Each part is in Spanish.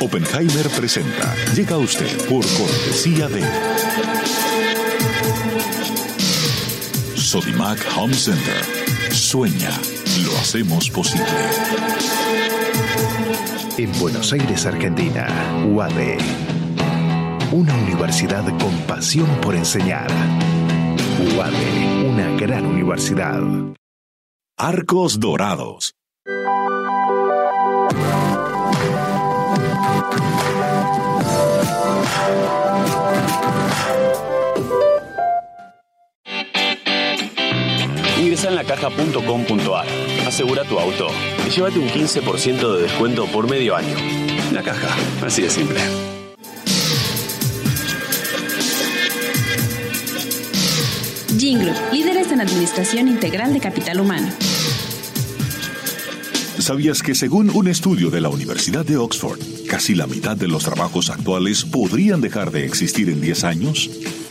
Oppenheimer presenta. Llega a usted por cortesía de Sodimac Home Center. Sueña, lo hacemos posible. En Buenos Aires, Argentina, UADE. Una universidad con pasión por enseñar. UADE, una gran universidad. Arcos Dorados. Ingresa en lacaja.com.ar, asegura tu auto y llévate un 15% de descuento por medio año. La caja, así de simple. Group, líderes en administración integral de capital humano. ¿Sabías que según un estudio de la Universidad de Oxford, casi la mitad de los trabajos actuales podrían dejar de existir en 10 años?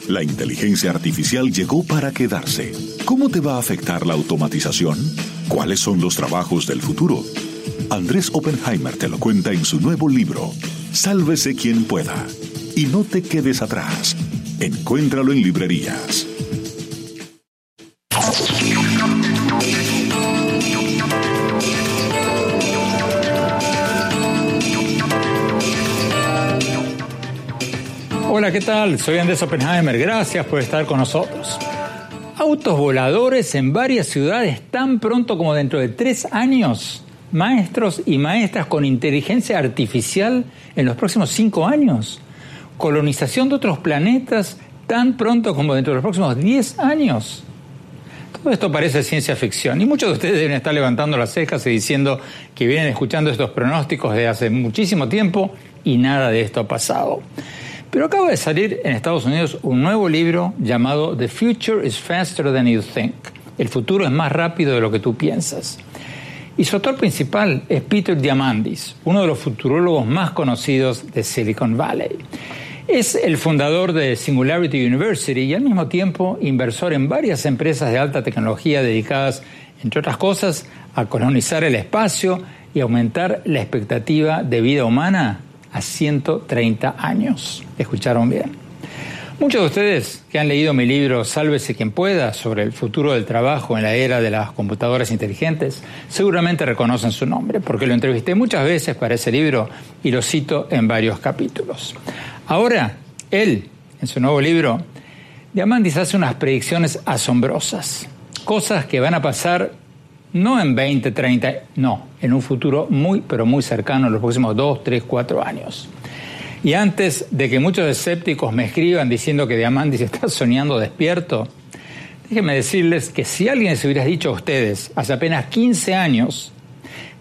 La inteligencia artificial llegó para quedarse. ¿Cómo te va a afectar la automatización? ¿Cuáles son los trabajos del futuro? Andrés Oppenheimer te lo cuenta en su nuevo libro, Sálvese quien pueda. Y no te quedes atrás. Encuéntralo en librerías. Hola, ¿qué tal? Soy Andrés Oppenheimer. Gracias por estar con nosotros. Autos voladores en varias ciudades tan pronto como dentro de tres años. Maestros y maestras con inteligencia artificial en los próximos cinco años. Colonización de otros planetas tan pronto como dentro de los próximos diez años. Todo esto parece ciencia ficción y muchos de ustedes deben estar levantando las cejas y diciendo que vienen escuchando estos pronósticos de hace muchísimo tiempo y nada de esto ha pasado. Pero acaba de salir en Estados Unidos un nuevo libro llamado The Future is Faster Than You Think. El futuro es más rápido de lo que tú piensas. Y su autor principal es Peter Diamandis, uno de los futurólogos más conocidos de Silicon Valley. Es el fundador de Singularity University y al mismo tiempo inversor en varias empresas de alta tecnología dedicadas, entre otras cosas, a colonizar el espacio y aumentar la expectativa de vida humana a 130 años. ¿Escucharon bien? Muchos de ustedes que han leído mi libro Sálvese quien pueda sobre el futuro del trabajo en la era de las computadoras inteligentes seguramente reconocen su nombre porque lo entrevisté muchas veces para ese libro y lo cito en varios capítulos. Ahora, él, en su nuevo libro, Diamandis hace unas predicciones asombrosas, cosas que van a pasar no en 20, 30, no, en un futuro muy, pero muy cercano, en los próximos 2, 3, 4 años. Y antes de que muchos escépticos me escriban diciendo que Diamandis está soñando despierto, déjenme decirles que si alguien se hubiera dicho a ustedes hace apenas 15 años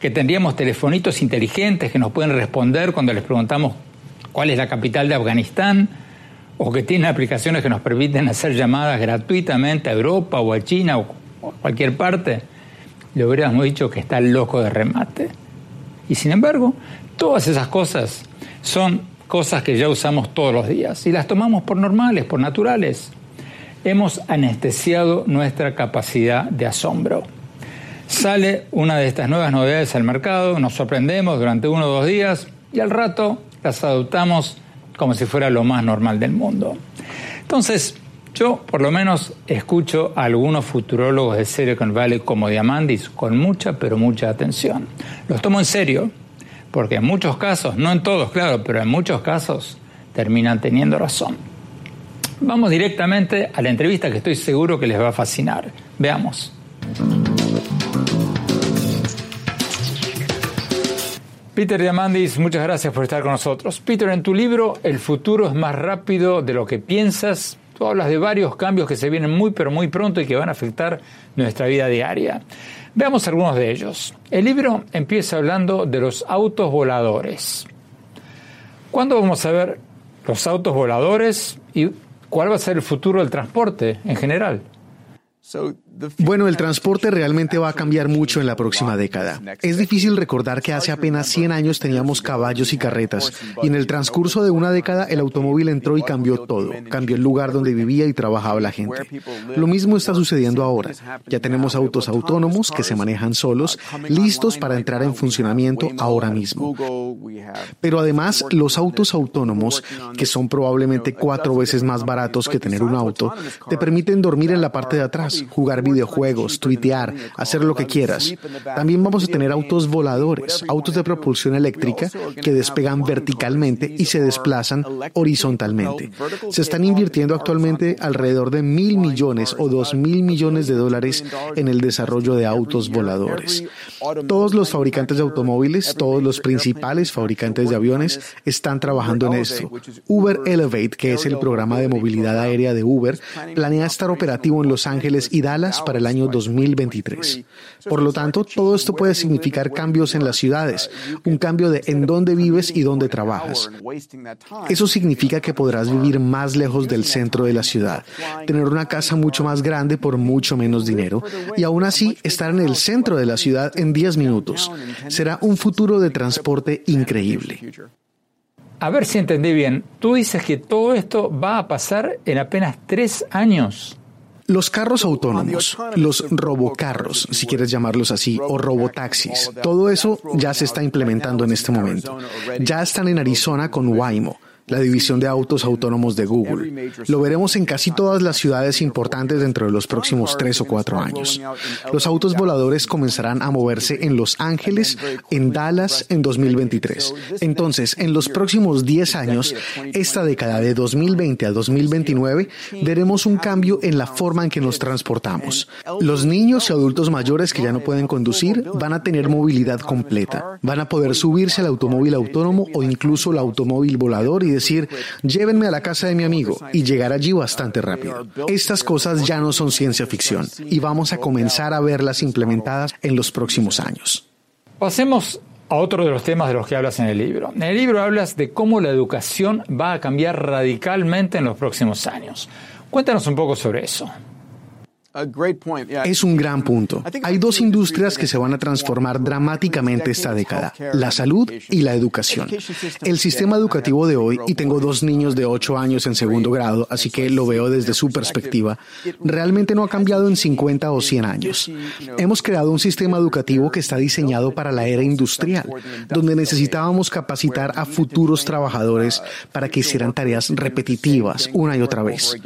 que tendríamos telefonitos inteligentes que nos pueden responder cuando les preguntamos cuál es la capital de Afganistán, o que tienen aplicaciones que nos permiten hacer llamadas gratuitamente a Europa o a China o a cualquier parte, le hubiéramos dicho que está loco de remate. Y sin embargo, todas esas cosas son cosas que ya usamos todos los días y las tomamos por normales, por naturales. Hemos anestesiado nuestra capacidad de asombro. Sale una de estas nuevas novedades al mercado, nos sorprendemos durante uno o dos días y al rato las adoptamos como si fuera lo más normal del mundo. Entonces, yo, por lo menos, escucho a algunos futurólogos de Silicon Valley como Diamandis con mucha, pero mucha atención. Los tomo en serio, porque en muchos casos, no en todos, claro, pero en muchos casos terminan teniendo razón. Vamos directamente a la entrevista que estoy seguro que les va a fascinar. Veamos. Peter Diamandis, muchas gracias por estar con nosotros. Peter, en tu libro El futuro es más rápido de lo que piensas, Tú hablas de varios cambios que se vienen muy pero muy pronto y que van a afectar nuestra vida diaria. Veamos algunos de ellos. El libro empieza hablando de los autos voladores. ¿Cuándo vamos a ver los autos voladores y cuál va a ser el futuro del transporte en general? Bueno, el transporte realmente va a cambiar mucho en la próxima década. Es difícil recordar que hace apenas 100 años teníamos caballos y carretas, y en el transcurso de una década el automóvil entró y cambió todo. Cambió el lugar donde vivía y trabajaba la gente. Lo mismo está sucediendo ahora. Ya tenemos autos autónomos que se manejan solos, listos para entrar en funcionamiento ahora mismo. Pero además, los autos autónomos, que son probablemente cuatro veces más baratos que tener un auto, te permiten dormir en la parte de atrás jugar videojuegos, tuitear, hacer lo que quieras. También vamos a tener autos voladores, autos de propulsión eléctrica que despegan verticalmente y se desplazan horizontalmente. Se están invirtiendo actualmente alrededor de mil millones o dos mil millones de dólares en el desarrollo de autos voladores. Todos los fabricantes de automóviles, todos los principales fabricantes de aviones están trabajando en esto. Uber Elevate, que es el programa de movilidad aérea de Uber, planea estar operativo en Los Ángeles y Dallas para el año 2023. Por lo tanto, todo esto puede significar cambios en las ciudades, un cambio de en dónde vives y dónde trabajas. Eso significa que podrás vivir más lejos del centro de la ciudad, tener una casa mucho más grande por mucho menos dinero y aún así estar en el centro de la ciudad en 10 minutos. Será un futuro de transporte increíble. A ver si entendí bien. Tú dices que todo esto va a pasar en apenas tres años. Los carros autónomos, los robocarros, si quieres llamarlos así, o robotaxis, todo eso ya se está implementando en este momento. Ya están en Arizona con Waymo la división de autos autónomos de Google. Lo veremos en casi todas las ciudades importantes dentro de los próximos tres o cuatro años. Los autos voladores comenzarán a moverse en Los Ángeles, en Dallas en 2023. Entonces, en los próximos 10 años, esta década de 2020 a 2029, veremos un cambio en la forma en que nos transportamos. Los niños y adultos mayores que ya no pueden conducir van a tener movilidad completa. Van a poder subirse al automóvil autónomo o incluso el automóvil volador y decir, llévenme a la casa de mi amigo y llegar allí bastante rápido. Estas cosas ya no son ciencia ficción y vamos a comenzar a verlas implementadas en los próximos años. Pasemos a otro de los temas de los que hablas en el libro. En el libro hablas de cómo la educación va a cambiar radicalmente en los próximos años. Cuéntanos un poco sobre eso. Es un gran punto. Hay dos industrias que se van a transformar dramáticamente esta década, la salud y la educación. El sistema educativo de hoy, y tengo dos niños de 8 años en segundo grado, así que lo veo desde su perspectiva, realmente no ha cambiado en 50 o 100 años. Hemos creado un sistema educativo que está diseñado para la era industrial, donde necesitábamos capacitar a futuros trabajadores para que hicieran tareas repetitivas una y otra vez.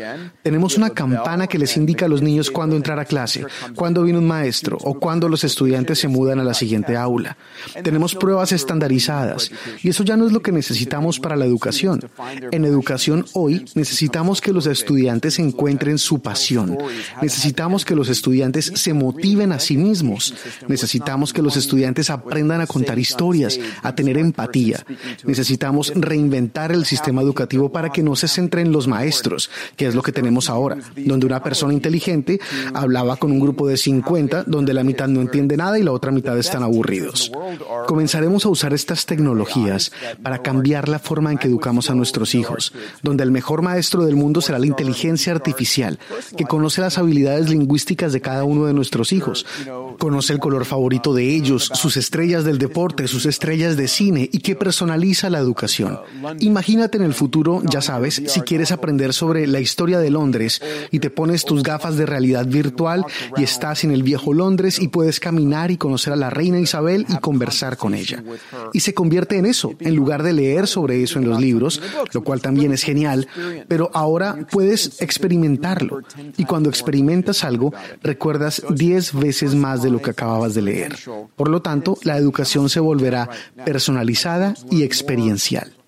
Tenemos una campana que les indica a los niños cuándo entrar a clase, cuándo viene un maestro o cuándo los estudiantes se mudan a la siguiente aula. Tenemos pruebas estandarizadas y eso ya no es lo que necesitamos para la educación. En educación hoy necesitamos que los estudiantes encuentren su pasión. Necesitamos que los estudiantes se motiven a sí mismos. Necesitamos que los estudiantes aprendan a contar historias, a tener empatía. Necesitamos reinventar el sistema educativo para que no se centre en los maestros, que es lo que tenemos ahora, donde una persona inteligente hablaba con un grupo de 50 donde la mitad no entiende nada y la otra mitad están aburridos. Comenzaremos a usar estas tecnologías para cambiar la forma en que educamos a nuestros hijos, donde el mejor maestro del mundo será la inteligencia artificial, que conoce las habilidades lingüísticas de cada uno de nuestros hijos, conoce el color favorito de ellos, sus estrellas del deporte, sus estrellas de cine y que personaliza la educación. Imagínate en el futuro, ya sabes, si quieres aprender sobre la historia de Londres y te pones tus gafas de realidad virtual y estás en el viejo Londres y puedes caminar y conocer a la reina Isabel y conversar con ella. Y se convierte en eso, en lugar de leer sobre eso en los libros, lo cual también es genial, pero ahora puedes experimentarlo. Y cuando experimentas algo, recuerdas 10 veces más de lo que acababas de leer. Por lo tanto, la educación se volverá personalizada y experiencial.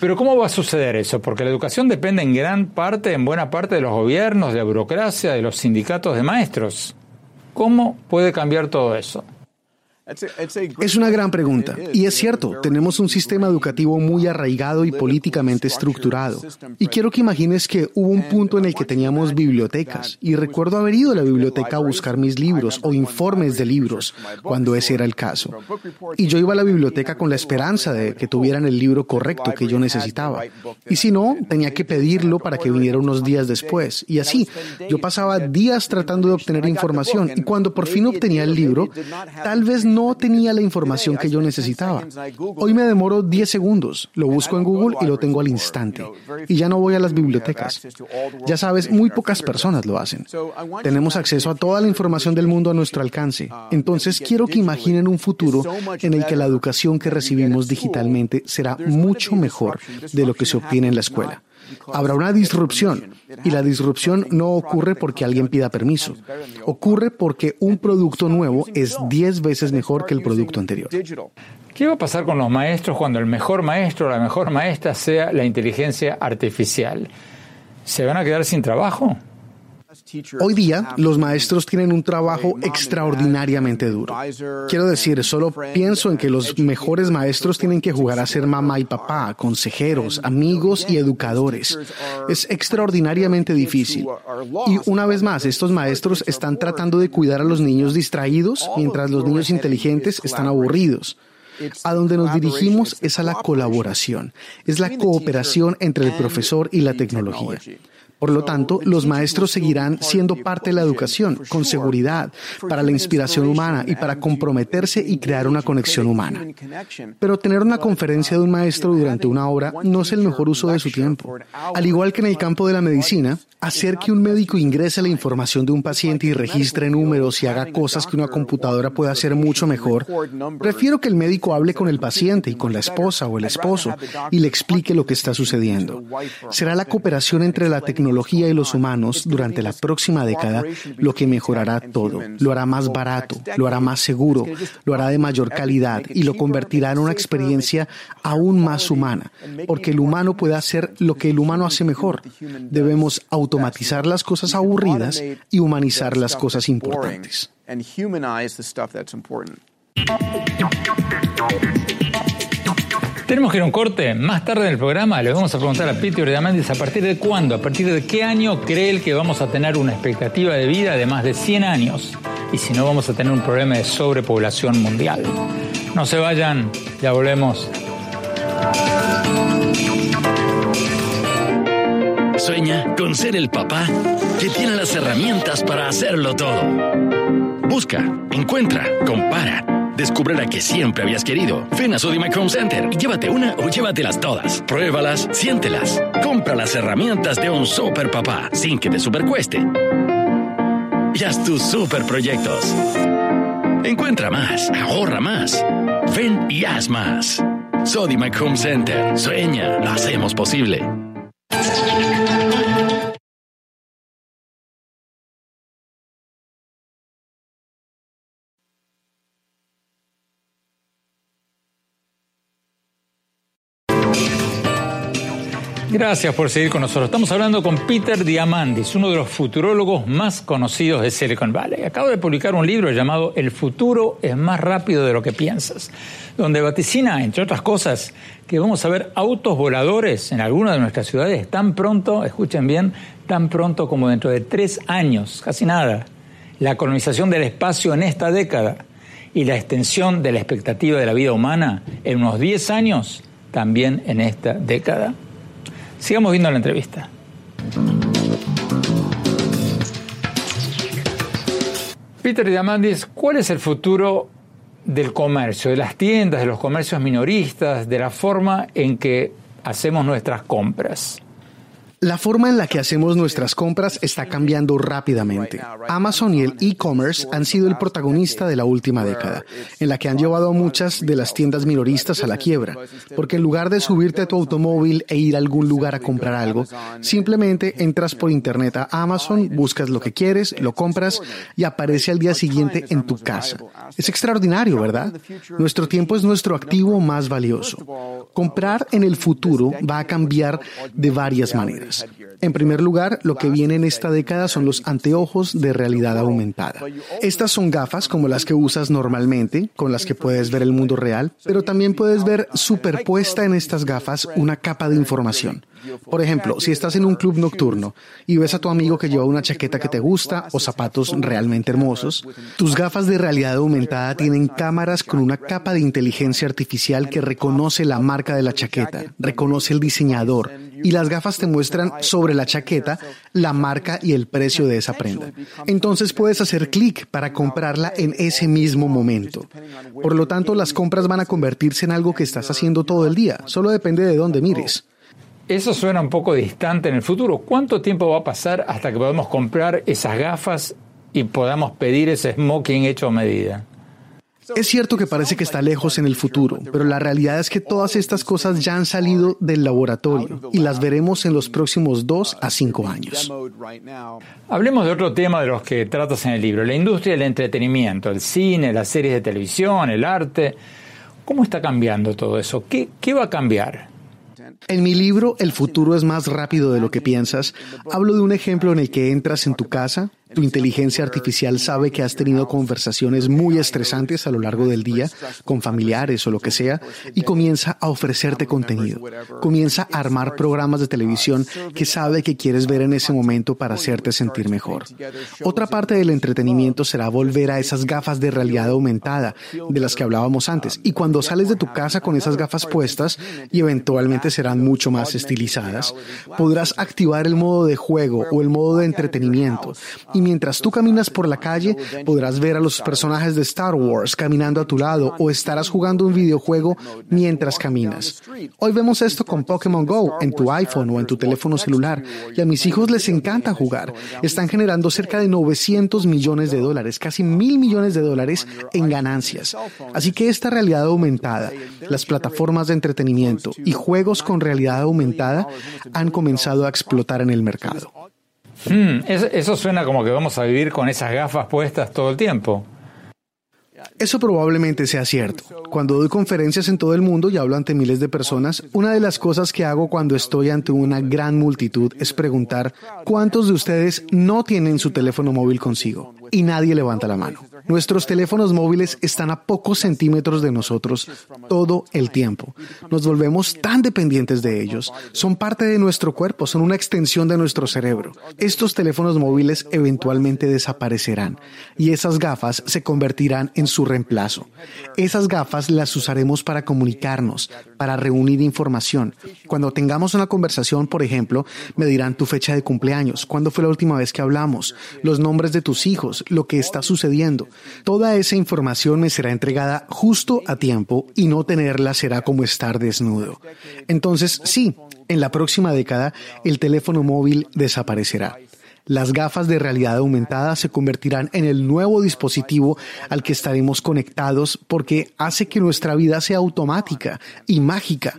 Pero ¿cómo va a suceder eso? Porque la educación depende en gran parte, en buena parte de los gobiernos, de la burocracia, de los sindicatos de maestros. ¿Cómo puede cambiar todo eso? Es una gran pregunta. Y es cierto, tenemos un sistema educativo muy arraigado y políticamente estructurado. Y quiero que imagines que hubo un punto en el que teníamos bibliotecas. Y recuerdo haber ido a la biblioteca a buscar mis libros o informes de libros, cuando ese era el caso. Y yo iba a la biblioteca con la esperanza de que tuvieran el libro correcto que yo necesitaba. Y si no, tenía que pedirlo para que viniera unos días después. Y así, yo pasaba días tratando de obtener información. Y cuando por fin obtenía el libro, tal vez no no tenía la información que yo necesitaba. Hoy me demoro 10 segundos, lo busco en Google y lo tengo al instante. Y ya no voy a las bibliotecas. Ya sabes, muy pocas personas lo hacen. Tenemos acceso a toda la información del mundo a nuestro alcance. Entonces quiero que imaginen un futuro en el que la educación que recibimos digitalmente será mucho mejor de lo que se obtiene en la escuela. Habrá una disrupción y la disrupción no ocurre porque alguien pida permiso. Ocurre porque un producto nuevo es 10 veces mejor que el producto anterior. ¿Qué va a pasar con los maestros cuando el mejor maestro o la mejor maestra sea la inteligencia artificial? ¿Se van a quedar sin trabajo? Hoy día los maestros tienen un trabajo extraordinariamente duro. Quiero decir, solo pienso en que los mejores maestros tienen que jugar a ser mamá y papá, consejeros, amigos y educadores. Es extraordinariamente difícil. Y una vez más, estos maestros están tratando de cuidar a los niños distraídos mientras los niños inteligentes están aburridos. A donde nos dirigimos es a la colaboración, es la cooperación entre el profesor y la tecnología. Por lo tanto, los maestros seguirán siendo parte de la educación, con seguridad, para la inspiración humana y para comprometerse y crear una conexión humana. Pero tener una conferencia de un maestro durante una hora no es el mejor uso de su tiempo. Al igual que en el campo de la medicina, hacer que un médico ingrese la información de un paciente y registre números y haga cosas que una computadora puede hacer mucho mejor, prefiero que el médico hable con el paciente y con la esposa o el esposo y le explique lo que está sucediendo. Será la cooperación entre la tecnología tecnología y los humanos durante la próxima década lo que mejorará todo. Lo hará más barato, lo hará más seguro, lo hará de mayor calidad y lo convertirá en una experiencia aún más humana, porque el humano puede hacer lo que el humano hace mejor. Debemos automatizar las cosas aburridas y humanizar las cosas importantes. Tenemos que ir a un corte. Más tarde en el programa le vamos a preguntar a Peter Diamandis a partir de cuándo, a partir de qué año cree él que vamos a tener una expectativa de vida de más de 100 años y si no vamos a tener un problema de sobrepoblación mundial. No se vayan, ya volvemos. Sueña con ser el papá que tiene las herramientas para hacerlo todo. Busca, encuentra, compara Descubre que siempre habías querido. Ven a Sodimac Home Center y llévate una o llévatelas todas. Pruébalas, siéntelas. Compra las herramientas de un super papá sin que te supercueste. Y haz tus super proyectos. Encuentra más, ahorra más. Ven y haz más. Sodimac Home Center. Sueña, lo hacemos posible. Gracias por seguir con nosotros. Estamos hablando con Peter Diamandis, uno de los futurólogos más conocidos de Silicon Valley. Acaba de publicar un libro llamado El futuro es más rápido de lo que piensas, donde vaticina, entre otras cosas, que vamos a ver autos voladores en algunas de nuestras ciudades tan pronto, escuchen bien, tan pronto como dentro de tres años, casi nada. La colonización del espacio en esta década y la extensión de la expectativa de la vida humana en unos diez años, también en esta década. Sigamos viendo la entrevista. Peter Diamandis, ¿cuál es el futuro del comercio, de las tiendas, de los comercios minoristas, de la forma en que hacemos nuestras compras? La forma en la que hacemos nuestras compras está cambiando rápidamente. Amazon y el e-commerce han sido el protagonista de la última década, en la que han llevado a muchas de las tiendas minoristas a la quiebra, porque en lugar de subirte a tu automóvil e ir a algún lugar a comprar algo, simplemente entras por internet a Amazon, buscas lo que quieres, lo compras y aparece al día siguiente en tu casa. Es extraordinario, ¿verdad? Nuestro tiempo es nuestro activo más valioso. Comprar en el futuro va a cambiar de varias maneras. En primer lugar, lo que viene en esta década son los anteojos de realidad aumentada. Estas son gafas como las que usas normalmente, con las que puedes ver el mundo real, pero también puedes ver superpuesta en estas gafas una capa de información. Por ejemplo, si estás en un club nocturno y ves a tu amigo que lleva una chaqueta que te gusta o zapatos realmente hermosos, tus gafas de realidad aumentada tienen cámaras con una capa de inteligencia artificial que reconoce la marca de la chaqueta, reconoce el diseñador y las gafas te muestran sobre la chaqueta la marca y el precio de esa prenda. Entonces puedes hacer clic para comprarla en ese mismo momento. Por lo tanto, las compras van a convertirse en algo que estás haciendo todo el día, solo depende de dónde mires. Eso suena un poco distante en el futuro. ¿Cuánto tiempo va a pasar hasta que podamos comprar esas gafas y podamos pedir ese smoking hecho a medida? Es cierto que parece que está lejos en el futuro, pero la realidad es que todas estas cosas ya han salido del laboratorio y las veremos en los próximos dos a cinco años. Hablemos de otro tema de los que tratas en el libro, la industria del entretenimiento, el cine, las series de televisión, el arte. ¿Cómo está cambiando todo eso? ¿Qué, qué va a cambiar? En mi libro El futuro es más rápido de lo que piensas, hablo de un ejemplo en el que entras en tu casa, tu inteligencia artificial sabe que has tenido conversaciones muy estresantes a lo largo del día con familiares o lo que sea y comienza a ofrecerte contenido. Comienza a armar programas de televisión que sabe que quieres ver en ese momento para hacerte sentir mejor. Otra parte del entretenimiento será volver a esas gafas de realidad aumentada de las que hablábamos antes. Y cuando sales de tu casa con esas gafas puestas y eventualmente serán mucho más estilizadas, podrás activar el modo de juego o el modo de entretenimiento mientras tú caminas por la calle podrás ver a los personajes de Star Wars caminando a tu lado o estarás jugando un videojuego mientras caminas. Hoy vemos esto con Pokémon Go en tu iPhone o en tu teléfono celular y a mis hijos les encanta jugar. Están generando cerca de 900 millones de dólares, casi mil millones de dólares en ganancias. Así que esta realidad aumentada, las plataformas de entretenimiento y juegos con realidad aumentada han comenzado a explotar en el mercado. Hmm, eso, suena como que vamos a vivir con esas gafas puestas todo el tiempo. Eso probablemente sea cierto. Cuando doy conferencias en todo el mundo y hablo ante miles de personas, una de las cosas que hago cuando estoy ante una gran multitud es preguntar cuántos de ustedes no tienen su teléfono móvil consigo. Y nadie levanta la mano. Nuestros teléfonos móviles están a pocos centímetros de nosotros todo el tiempo. Nos volvemos tan dependientes de ellos. Son parte de nuestro cuerpo, son una extensión de nuestro cerebro. Estos teléfonos móviles eventualmente desaparecerán y esas gafas se convertirán en su reemplazo. Esas gafas las usaremos para comunicarnos, para reunir información. Cuando tengamos una conversación, por ejemplo, me dirán tu fecha de cumpleaños, cuándo fue la última vez que hablamos, los nombres de tus hijos, lo que está sucediendo. Toda esa información me será entregada justo a tiempo y no tenerla será como estar desnudo. Entonces, sí, en la próxima década el teléfono móvil desaparecerá. Las gafas de realidad aumentada se convertirán en el nuevo dispositivo al que estaremos conectados porque hace que nuestra vida sea automática y mágica.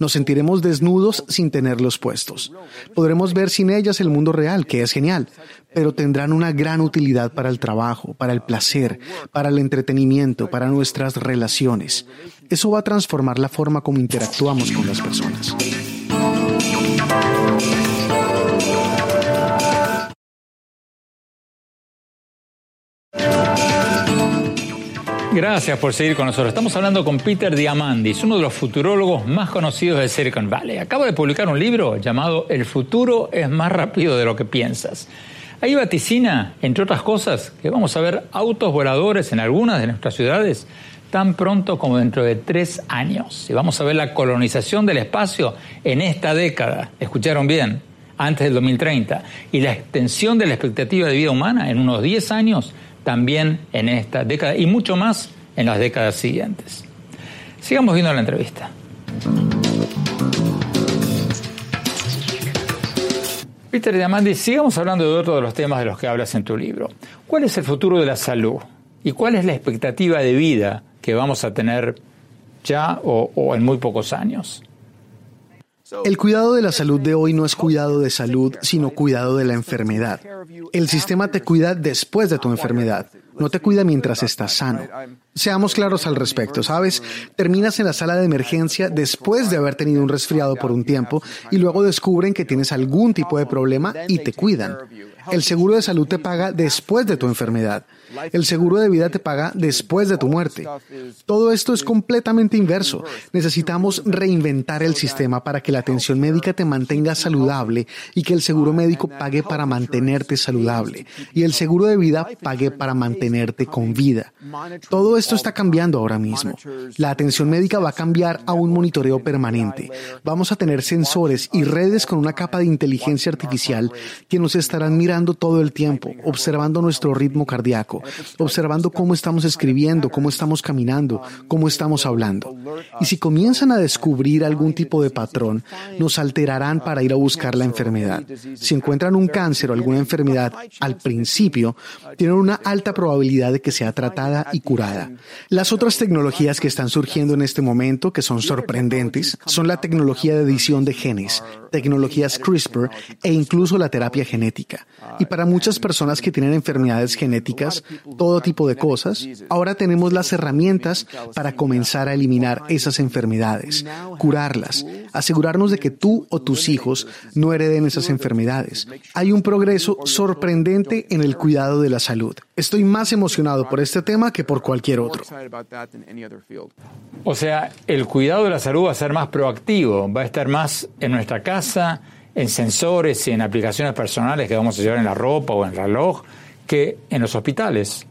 Nos sentiremos desnudos sin tenerlos puestos. Podremos ver sin ellas el mundo real, que es genial, pero tendrán una gran utilidad para el trabajo, para el placer, para el entretenimiento, para nuestras relaciones. Eso va a transformar la forma como interactuamos con las personas. Gracias por seguir con nosotros. Estamos hablando con Peter Diamandis, uno de los futurólogos más conocidos de Silicon Valley. Acaba de publicar un libro llamado El futuro es más rápido de lo que piensas. Ahí vaticina, entre otras cosas, que vamos a ver autos voladores en algunas de nuestras ciudades tan pronto como dentro de tres años. Y vamos a ver la colonización del espacio en esta década. ¿Escucharon bien? Antes del 2030. Y la extensión de la expectativa de vida humana en unos 10 años también en esta década y mucho más en las décadas siguientes. Sigamos viendo la entrevista. Peter Diamandi, sigamos hablando de otro de los temas de los que hablas en tu libro. ¿Cuál es el futuro de la salud? ¿Y cuál es la expectativa de vida que vamos a tener ya o, o en muy pocos años? El cuidado de la salud de hoy no es cuidado de salud, sino cuidado de la enfermedad. El sistema te cuida después de tu enfermedad. no te cuida mientras estás sano. Seamos claros al respecto, ¿sabes? Terminas en la sala de emergencia después de haber tenido un resfriado por un tiempo y luego descubren que tienes algún tipo de problema y te cuidan. El seguro de salud te paga después de tu enfermedad. El seguro de vida te paga después de tu muerte. Todo esto es completamente inverso. Necesitamos reinventar el sistema para que la atención médica te mantenga saludable y que el seguro médico pague para mantenerte saludable y el seguro de vida pague para mantenerte con vida. Todo esto está cambiando ahora mismo. La atención médica va a cambiar a un monitoreo permanente. Vamos a tener sensores y redes con una capa de inteligencia artificial que nos estarán mirando todo el tiempo, observando nuestro ritmo cardíaco observando cómo estamos escribiendo, cómo estamos caminando, cómo estamos hablando. Y si comienzan a descubrir algún tipo de patrón, nos alterarán para ir a buscar la enfermedad. Si encuentran un cáncer o alguna enfermedad al principio, tienen una alta probabilidad de que sea tratada y curada. Las otras tecnologías que están surgiendo en este momento, que son sorprendentes, son la tecnología de edición de genes, tecnologías CRISPR e incluso la terapia genética. Y para muchas personas que tienen enfermedades genéticas, todo tipo de cosas, ahora tenemos las herramientas para comenzar a eliminar esas enfermedades, curarlas, asegurarnos de que tú o tus hijos no hereden esas enfermedades. Hay un progreso sorprendente en el cuidado de la salud. Estoy más emocionado por este tema que por cualquier otro. O sea, el cuidado de la salud va a ser más proactivo, va a estar más en nuestra casa, en sensores y en aplicaciones personales que vamos a llevar en la ropa o en el reloj que en los hospitales.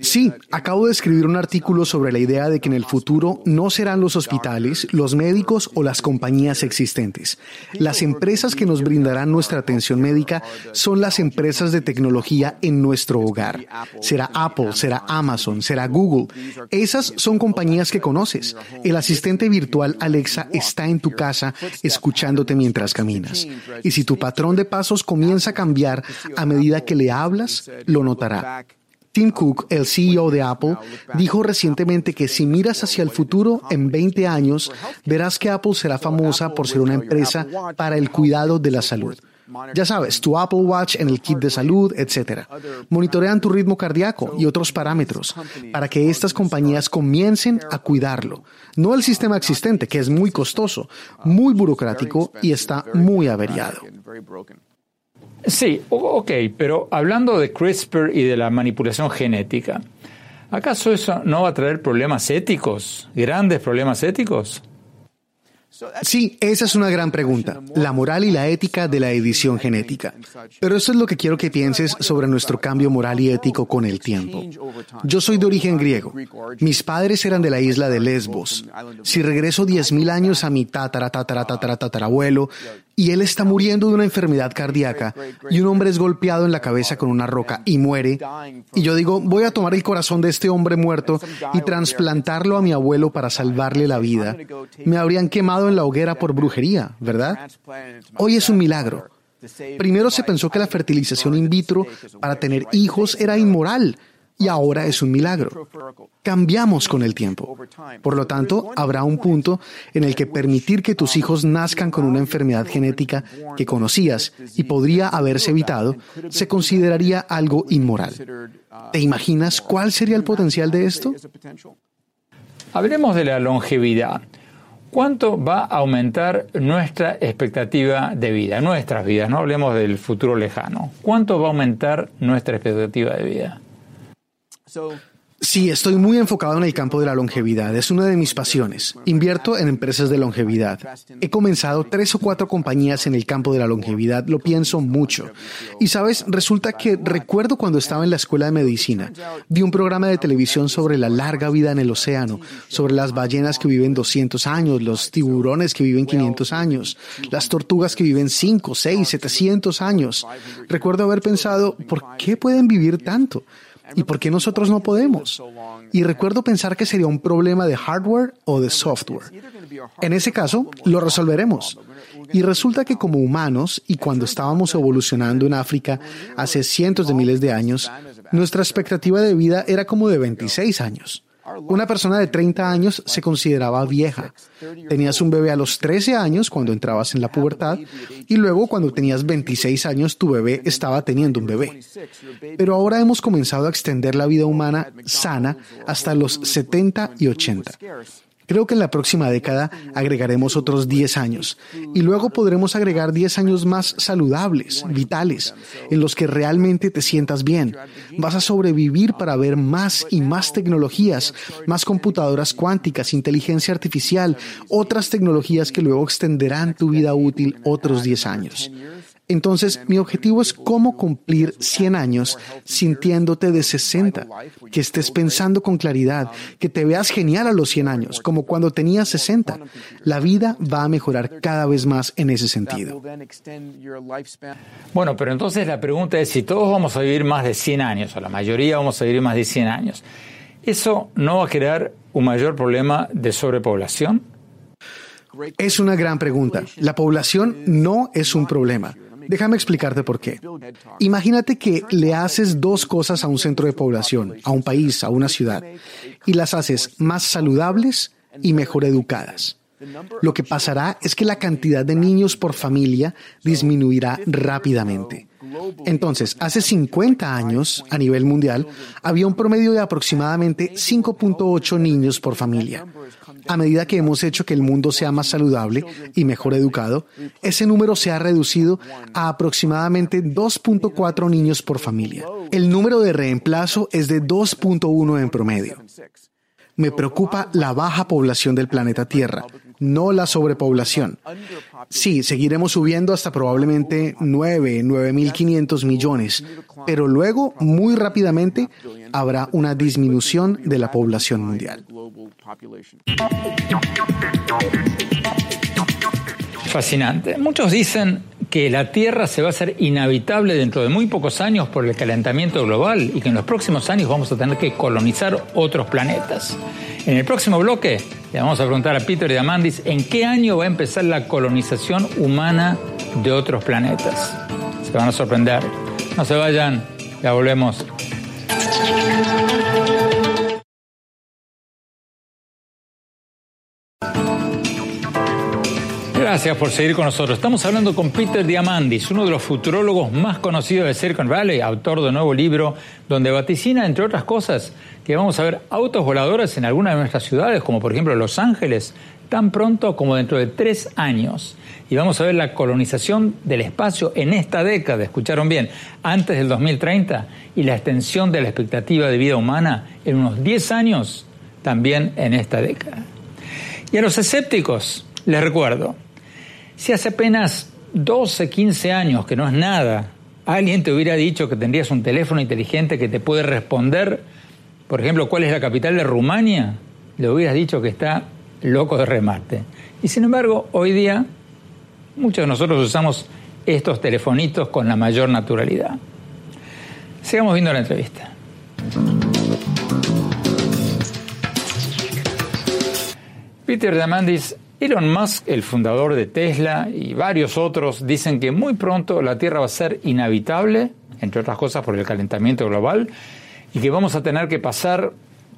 Sí, acabo de escribir un artículo sobre la idea de que en el futuro no serán los hospitales, los médicos o las compañías existentes. Las empresas que nos brindarán nuestra atención médica son las empresas de tecnología en nuestro hogar. Será Apple, será Amazon, será Google. Esas son compañías que conoces. El asistente virtual Alexa está en tu casa escuchándote mientras caminas. Y si tu patrón de pasos comienza a cambiar a medida que le hablas, lo notará. Tim Cook, el CEO de Apple, dijo recientemente que si miras hacia el futuro, en 20 años, verás que Apple será famosa por ser una empresa para el cuidado de la salud. Ya sabes, tu Apple Watch en el kit de salud, etc. Monitorean tu ritmo cardíaco y otros parámetros para que estas compañías comiencen a cuidarlo. No el sistema existente, que es muy costoso, muy burocrático y está muy averiado. Sí, ok, pero hablando de CRISPR y de la manipulación genética, ¿acaso eso no va a traer problemas éticos, grandes problemas éticos? Sí, esa es una gran pregunta, la moral y la ética de la edición genética. Pero eso es lo que quiero que pienses sobre nuestro cambio moral y ético con el tiempo. Yo soy de origen griego. Mis padres eran de la isla de Lesbos. Si regreso 10.000 años a mi tatara, tatara, tatarabuelo, y él está muriendo de una enfermedad cardíaca y un hombre es golpeado en la cabeza con una roca y muere. Y yo digo, voy a tomar el corazón de este hombre muerto y trasplantarlo a mi abuelo para salvarle la vida. Me habrían quemado en la hoguera por brujería, ¿verdad? Hoy es un milagro. Primero se pensó que la fertilización in vitro para tener hijos era inmoral y ahora es un milagro. Cambiamos con el tiempo. Por lo tanto, habrá un punto en el que permitir que tus hijos nazcan con una enfermedad genética que conocías y podría haberse evitado se consideraría algo inmoral. ¿Te imaginas cuál sería el potencial de esto? Hablemos de la longevidad. ¿Cuánto va a aumentar nuestra expectativa de vida, nuestras vidas? No hablemos del futuro lejano. ¿Cuánto va a aumentar nuestra expectativa de vida? Sí, estoy muy enfocado en el campo de la longevidad. Es una de mis pasiones. Invierto en empresas de longevidad. He comenzado tres o cuatro compañías en el campo de la longevidad. Lo pienso mucho. Y sabes, resulta que recuerdo cuando estaba en la escuela de medicina. Vi un programa de televisión sobre la larga vida en el océano, sobre las ballenas que viven 200 años, los tiburones que viven 500 años, las tortugas que viven 5, 6, 700 años. Recuerdo haber pensado, ¿por qué pueden vivir tanto? ¿Y por qué nosotros no podemos? Y recuerdo pensar que sería un problema de hardware o de software. En ese caso, lo resolveremos. Y resulta que como humanos, y cuando estábamos evolucionando en África hace cientos de miles de años, nuestra expectativa de vida era como de 26 años. Una persona de 30 años se consideraba vieja. Tenías un bebé a los 13 años cuando entrabas en la pubertad y luego cuando tenías 26 años tu bebé estaba teniendo un bebé. Pero ahora hemos comenzado a extender la vida humana sana hasta los 70 y 80. Creo que en la próxima década agregaremos otros 10 años y luego podremos agregar 10 años más saludables, vitales, en los que realmente te sientas bien. Vas a sobrevivir para ver más y más tecnologías, más computadoras cuánticas, inteligencia artificial, otras tecnologías que luego extenderán tu vida útil otros 10 años. Entonces, mi objetivo es cómo cumplir 100 años sintiéndote de 60, que estés pensando con claridad, que te veas genial a los 100 años, como cuando tenías 60. La vida va a mejorar cada vez más en ese sentido. Bueno, pero entonces la pregunta es si todos vamos a vivir más de 100 años, o la mayoría vamos a vivir más de 100 años, ¿eso no va a crear un mayor problema de sobrepoblación? Es una gran pregunta. La población no es un problema. Déjame explicarte por qué. Imagínate que le haces dos cosas a un centro de población, a un país, a una ciudad, y las haces más saludables y mejor educadas. Lo que pasará es que la cantidad de niños por familia disminuirá rápidamente. Entonces, hace 50 años, a nivel mundial, había un promedio de aproximadamente 5.8 niños por familia. A medida que hemos hecho que el mundo sea más saludable y mejor educado, ese número se ha reducido a aproximadamente 2.4 niños por familia. El número de reemplazo es de 2.1 en promedio. Me preocupa la baja población del planeta Tierra, no la sobrepoblación. Sí, seguiremos subiendo hasta probablemente 9, 9.500 millones, pero luego, muy rápidamente, habrá una disminución de la población mundial. Fascinante. Muchos dicen que la Tierra se va a hacer inhabitable dentro de muy pocos años por el calentamiento global y que en los próximos años vamos a tener que colonizar otros planetas. En el próximo bloque le vamos a preguntar a Peter Diamandis en qué año va a empezar la colonización humana de otros planetas. Se van a sorprender. No se vayan, ya volvemos. Gracias por seguir con nosotros. Estamos hablando con Peter Diamandis, uno de los futurólogos más conocidos de Silicon Valley, autor de un nuevo libro donde vaticina, entre otras cosas, que vamos a ver autos voladores en algunas de nuestras ciudades, como por ejemplo Los Ángeles, tan pronto como dentro de tres años. Y vamos a ver la colonización del espacio en esta década, escucharon bien, antes del 2030, y la extensión de la expectativa de vida humana en unos 10 años, también en esta década. Y a los escépticos, les recuerdo, si hace apenas 12, 15 años, que no es nada, alguien te hubiera dicho que tendrías un teléfono inteligente que te puede responder, por ejemplo, cuál es la capital de Rumania, le hubieras dicho que está loco de remate. Y sin embargo, hoy día muchos de nosotros usamos estos telefonitos con la mayor naturalidad. Sigamos viendo la entrevista. Peter Diamandis Elon Musk, el fundador de Tesla y varios otros dicen que muy pronto la Tierra va a ser inhabitable, entre otras cosas por el calentamiento global, y que vamos a tener que pasar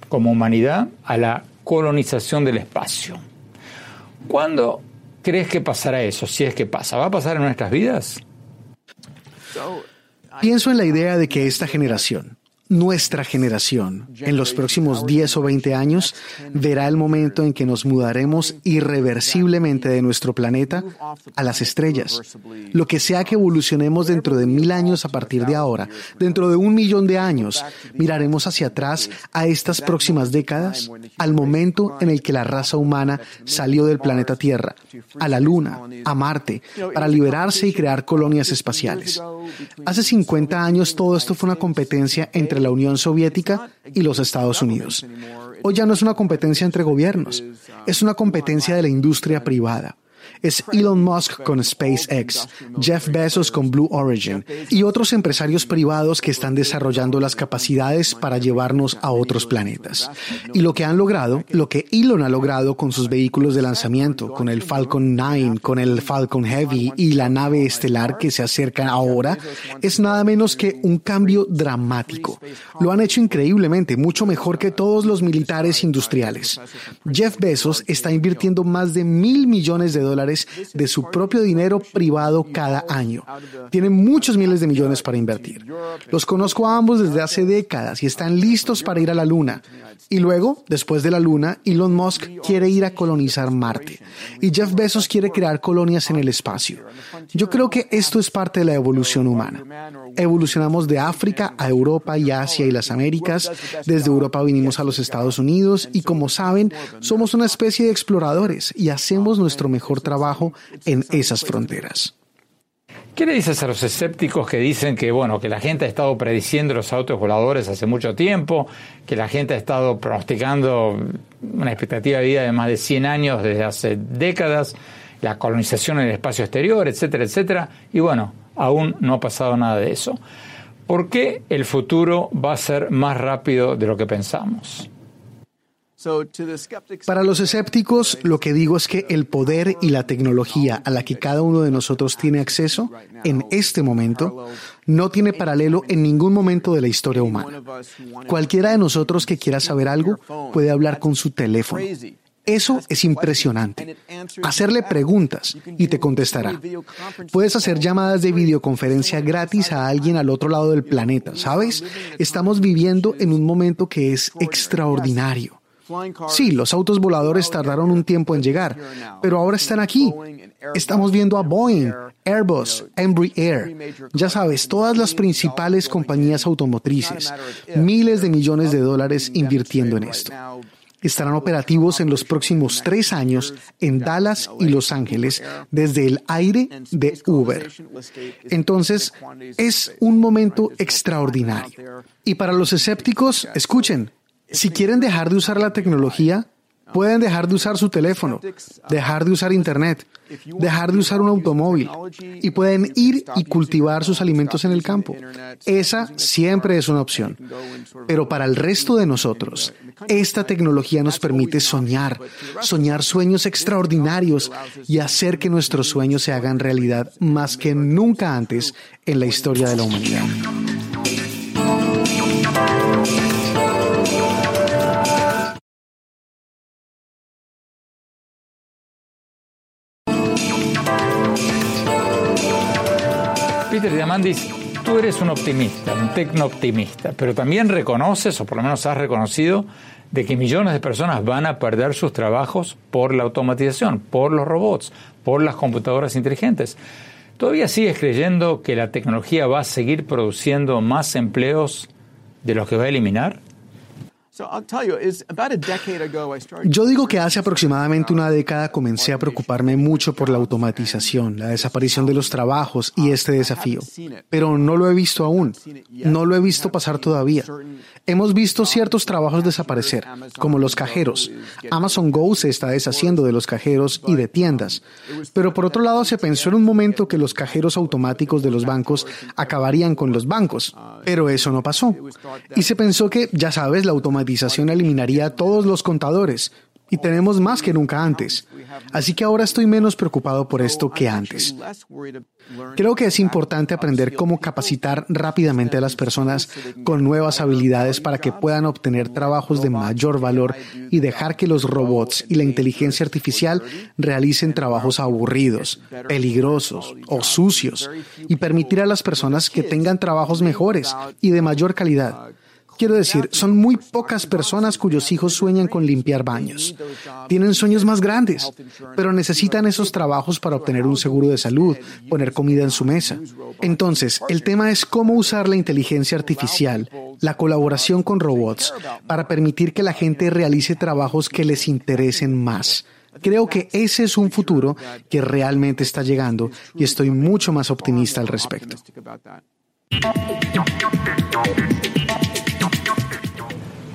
como humanidad a la colonización del espacio. ¿Cuándo crees que pasará eso? Si es que pasa, ¿va a pasar en nuestras vidas? Pienso en la idea de que esta generación, nuestra generación en los próximos 10 o 20 años verá el momento en que nos mudaremos irreversiblemente de nuestro planeta a las estrellas. Lo que sea que evolucionemos dentro de mil años a partir de ahora, dentro de un millón de años, miraremos hacia atrás a estas próximas décadas, al momento en el que la raza humana salió del planeta Tierra, a la Luna, a Marte, para liberarse y crear colonias espaciales. Hace 50 años todo esto fue una competencia entre la Unión Soviética y los Estados Unidos. Hoy ya no es una competencia entre gobiernos, es una competencia de la industria privada. Es Elon Musk con SpaceX, Jeff Bezos con Blue Origin y otros empresarios privados que están desarrollando las capacidades para llevarnos a otros planetas. Y lo que han logrado, lo que Elon ha logrado con sus vehículos de lanzamiento, con el Falcon 9, con el Falcon Heavy y la nave estelar que se acerca ahora, es nada menos que un cambio dramático. Lo han hecho increíblemente, mucho mejor que todos los militares industriales. Jeff Bezos está invirtiendo más de mil millones de dólares de su propio dinero privado cada año. Tiene muchos miles de millones para invertir. Los conozco a ambos desde hace décadas y están listos para ir a la Luna. Y luego, después de la Luna, Elon Musk quiere ir a colonizar Marte. Y Jeff Bezos quiere crear colonias en el espacio. Yo creo que esto es parte de la evolución humana. Evolucionamos de África a Europa y Asia y las Américas. Desde Europa vinimos a los Estados Unidos y como saben, somos una especie de exploradores y hacemos nuestro mejor trabajo en esas fronteras. ¿Qué le dices a los escépticos que dicen que, bueno, que la gente ha estado prediciendo los autos voladores hace mucho tiempo, que la gente ha estado pronosticando una expectativa de vida de más de 100 años desde hace décadas, la colonización en el espacio exterior, etcétera, etcétera, y bueno, aún no ha pasado nada de eso? ¿Por qué el futuro va a ser más rápido de lo que pensamos? Para los escépticos, lo que digo es que el poder y la tecnología a la que cada uno de nosotros tiene acceso en este momento no tiene paralelo en ningún momento de la historia humana. Cualquiera de nosotros que quiera saber algo puede hablar con su teléfono. Eso es impresionante. Hacerle preguntas y te contestará. Puedes hacer llamadas de videoconferencia gratis a alguien al otro lado del planeta, ¿sabes? Estamos viviendo en un momento que es extraordinario. Sí, los autos voladores tardaron un tiempo en llegar, pero ahora están aquí. Estamos viendo a Boeing, Airbus, Embraer, ya sabes, todas las principales compañías automotrices, miles de millones de dólares invirtiendo en esto. Estarán operativos en los próximos tres años en Dallas y Los Ángeles desde el aire de Uber. Entonces, es un momento extraordinario. Y para los escépticos, escuchen, si quieren dejar de usar la tecnología, pueden dejar de usar su teléfono, dejar de usar Internet, dejar de usar un automóvil y pueden ir y cultivar sus alimentos en el campo. Esa siempre es una opción. Pero para el resto de nosotros, esta tecnología nos permite soñar, soñar sueños extraordinarios y hacer que nuestros sueños se hagan realidad más que nunca antes en la historia de la humanidad. Peter Diamandis, tú eres un optimista, un tecno-optimista, pero también reconoces, o por lo menos has reconocido, de que millones de personas van a perder sus trabajos por la automatización, por los robots, por las computadoras inteligentes. ¿Todavía sigues creyendo que la tecnología va a seguir produciendo más empleos de los que va a eliminar? Yo digo que hace aproximadamente una década comencé a preocuparme mucho por la automatización, la desaparición de los trabajos y este desafío, pero no lo he visto aún, no lo he visto pasar todavía. Hemos visto ciertos trabajos desaparecer, como los cajeros. Amazon Go se está deshaciendo de los cajeros y de tiendas, pero por otro lado se pensó en un momento que los cajeros automáticos de los bancos acabarían con los bancos, pero eso no pasó. Y se pensó que, ya sabes, la automatización eliminaría a todos los contadores y tenemos más que nunca antes. Así que ahora estoy menos preocupado por esto que antes. Creo que es importante aprender cómo capacitar rápidamente a las personas con nuevas habilidades para que puedan obtener trabajos de mayor valor y dejar que los robots y la inteligencia artificial realicen trabajos aburridos, peligrosos o sucios y permitir a las personas que tengan trabajos mejores y de mayor calidad. Quiero decir, son muy pocas personas cuyos hijos sueñan con limpiar baños. Tienen sueños más grandes, pero necesitan esos trabajos para obtener un seguro de salud, poner comida en su mesa. Entonces, el tema es cómo usar la inteligencia artificial, la colaboración con robots, para permitir que la gente realice trabajos que les interesen más. Creo que ese es un futuro que realmente está llegando y estoy mucho más optimista al respecto.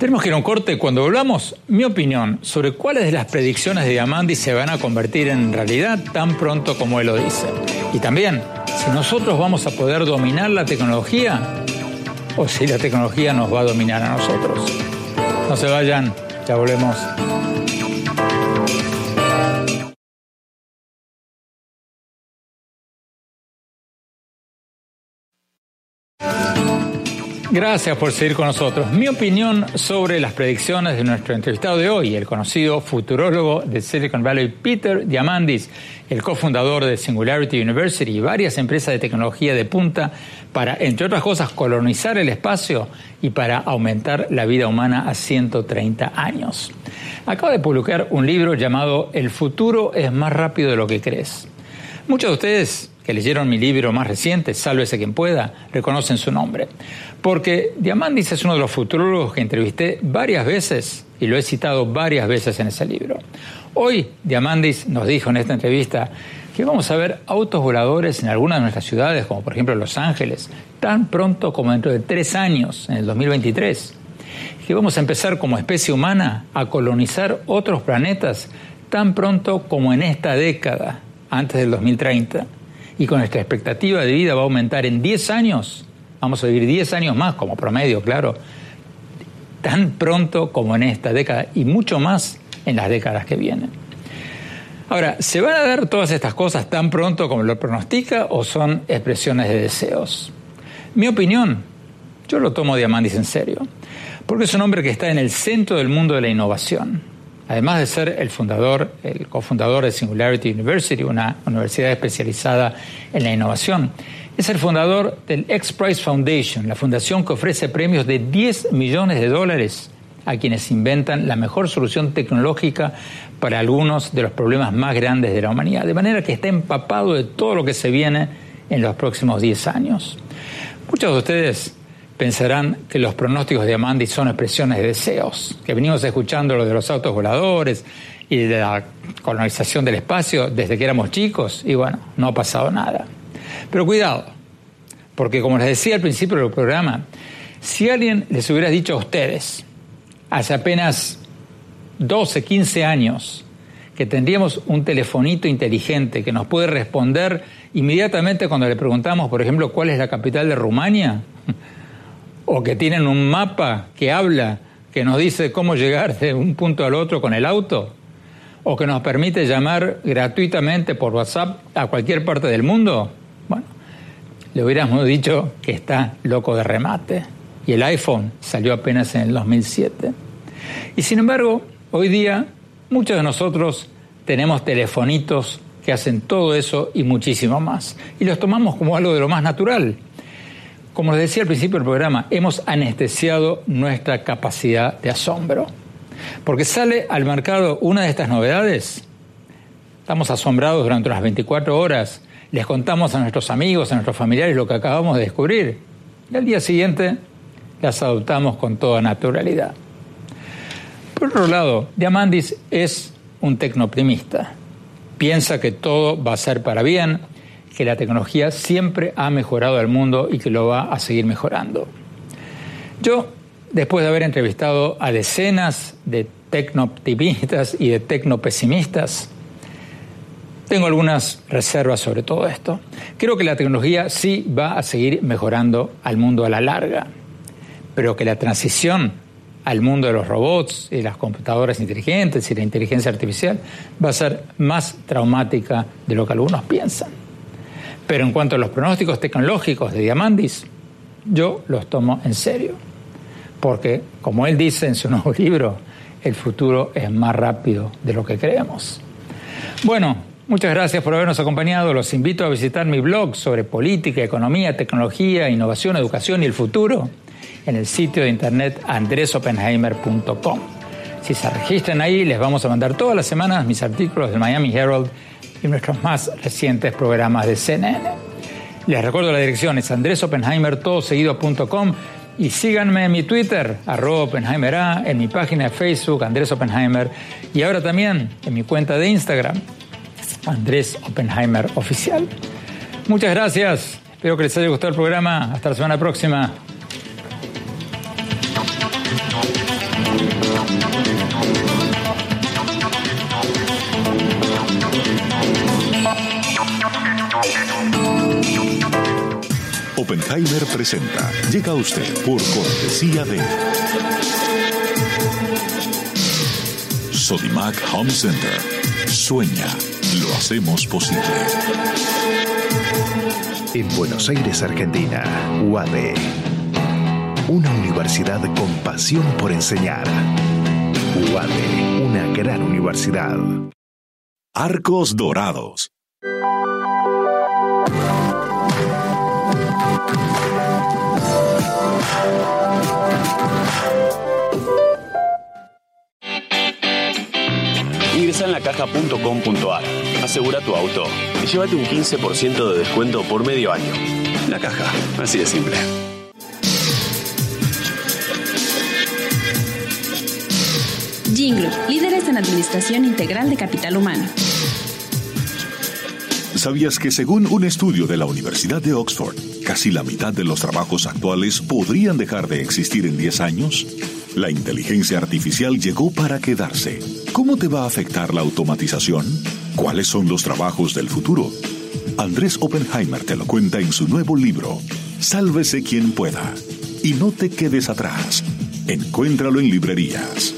Tenemos que ir a un corte. Cuando volvamos, mi opinión sobre cuáles de las predicciones de Diamandi se van a convertir en realidad tan pronto como él lo dice. Y también, si nosotros vamos a poder dominar la tecnología o si la tecnología nos va a dominar a nosotros. No se vayan, ya volvemos. Gracias por seguir con nosotros. Mi opinión sobre las predicciones de nuestro entrevistado de hoy, el conocido futurólogo de Silicon Valley, Peter Diamandis, el cofundador de Singularity University y varias empresas de tecnología de punta para, entre otras cosas, colonizar el espacio y para aumentar la vida humana a 130 años. Acaba de publicar un libro llamado El futuro es más rápido de lo que crees. Muchos de ustedes que leyeron mi libro más reciente, Sálvese quien pueda, reconocen su nombre. Porque Diamandis es uno de los futurólogos que entrevisté varias veces y lo he citado varias veces en ese libro. Hoy Diamandis nos dijo en esta entrevista que vamos a ver autos voladores en algunas de nuestras ciudades, como por ejemplo Los Ángeles, tan pronto como dentro de tres años, en el 2023. Que vamos a empezar como especie humana a colonizar otros planetas tan pronto como en esta década, antes del 2030 y con nuestra expectativa de vida va a aumentar en 10 años, vamos a vivir 10 años más como promedio, claro, tan pronto como en esta década y mucho más en las décadas que vienen. Ahora, ¿se van a dar todas estas cosas tan pronto como lo pronostica o son expresiones de deseos? Mi opinión, yo lo tomo Diamandis en serio, porque es un hombre que está en el centro del mundo de la innovación además de ser el fundador, el cofundador de Singularity University, una universidad especializada en la innovación, es el fundador del X Prize Foundation, la fundación que ofrece premios de 10 millones de dólares a quienes inventan la mejor solución tecnológica para algunos de los problemas más grandes de la humanidad. De manera que está empapado de todo lo que se viene en los próximos 10 años. Muchos de ustedes pensarán que los pronósticos de Amandi son expresiones de deseos, que venimos escuchando lo de los autos voladores y de la colonización del espacio desde que éramos chicos y bueno, no ha pasado nada. Pero cuidado, porque como les decía al principio del programa, si alguien les hubiera dicho a ustedes hace apenas 12, 15 años que tendríamos un telefonito inteligente que nos puede responder inmediatamente cuando le preguntamos, por ejemplo, cuál es la capital de Rumania, o que tienen un mapa que habla, que nos dice cómo llegar de un punto al otro con el auto, o que nos permite llamar gratuitamente por WhatsApp a cualquier parte del mundo, bueno, le hubiéramos dicho que está loco de remate. Y el iPhone salió apenas en el 2007. Y sin embargo, hoy día muchos de nosotros tenemos telefonitos que hacen todo eso y muchísimo más. Y los tomamos como algo de lo más natural. Como les decía al principio del programa, hemos anestesiado nuestra capacidad de asombro. Porque sale al mercado una de estas novedades, estamos asombrados durante unas 24 horas, les contamos a nuestros amigos, a nuestros familiares lo que acabamos de descubrir, y al día siguiente las adoptamos con toda naturalidad. Por otro lado, Diamandis es un tecnoprimista. Piensa que todo va a ser para bien, que la tecnología siempre ha mejorado al mundo y que lo va a seguir mejorando. Yo, después de haber entrevistado a decenas de tecno-optimistas y de tecno-pesimistas, tengo algunas reservas sobre todo esto. Creo que la tecnología sí va a seguir mejorando al mundo a la larga, pero que la transición al mundo de los robots y las computadoras inteligentes y la inteligencia artificial va a ser más traumática de lo que algunos piensan. Pero en cuanto a los pronósticos tecnológicos de Diamandis, yo los tomo en serio. Porque, como él dice en su nuevo libro, el futuro es más rápido de lo que creemos. Bueno, muchas gracias por habernos acompañado. Los invito a visitar mi blog sobre política, economía, tecnología, innovación, educación y el futuro en el sitio de internet andresopenheimer.com. Si se registran ahí, les vamos a mandar todas las semanas mis artículos del Miami Herald y nuestros más recientes programas de CNN. Les recuerdo la dirección, es andresopenheimertodoseguido.com y síganme en mi Twitter, arroba Oppenheimer A, en mi página de Facebook, Andrés Oppenheimer, y ahora también en mi cuenta de Instagram, Andrés Oppenheimer Oficial. Muchas gracias, espero que les haya gustado el programa, hasta la semana próxima. Oppenheimer presenta. Llega a usted por cortesía de Sodimac Home Center. Sueña, lo hacemos posible. En Buenos Aires, Argentina, UADE. Una universidad con pasión por enseñar. UADE, una gran universidad. Arcos Dorados. Ingresa en lacaja.com.ar, asegura tu auto y llévate un 15% de descuento por medio año. La caja, así de simple. Jingle, líderes en administración integral de capital humano. ¿Sabías que según un estudio de la Universidad de Oxford, casi la mitad de los trabajos actuales podrían dejar de existir en 10 años? La inteligencia artificial llegó para quedarse. ¿Cómo te va a afectar la automatización? ¿Cuáles son los trabajos del futuro? Andrés Oppenheimer te lo cuenta en su nuevo libro, Sálvese quien pueda. Y no te quedes atrás. Encuéntralo en librerías.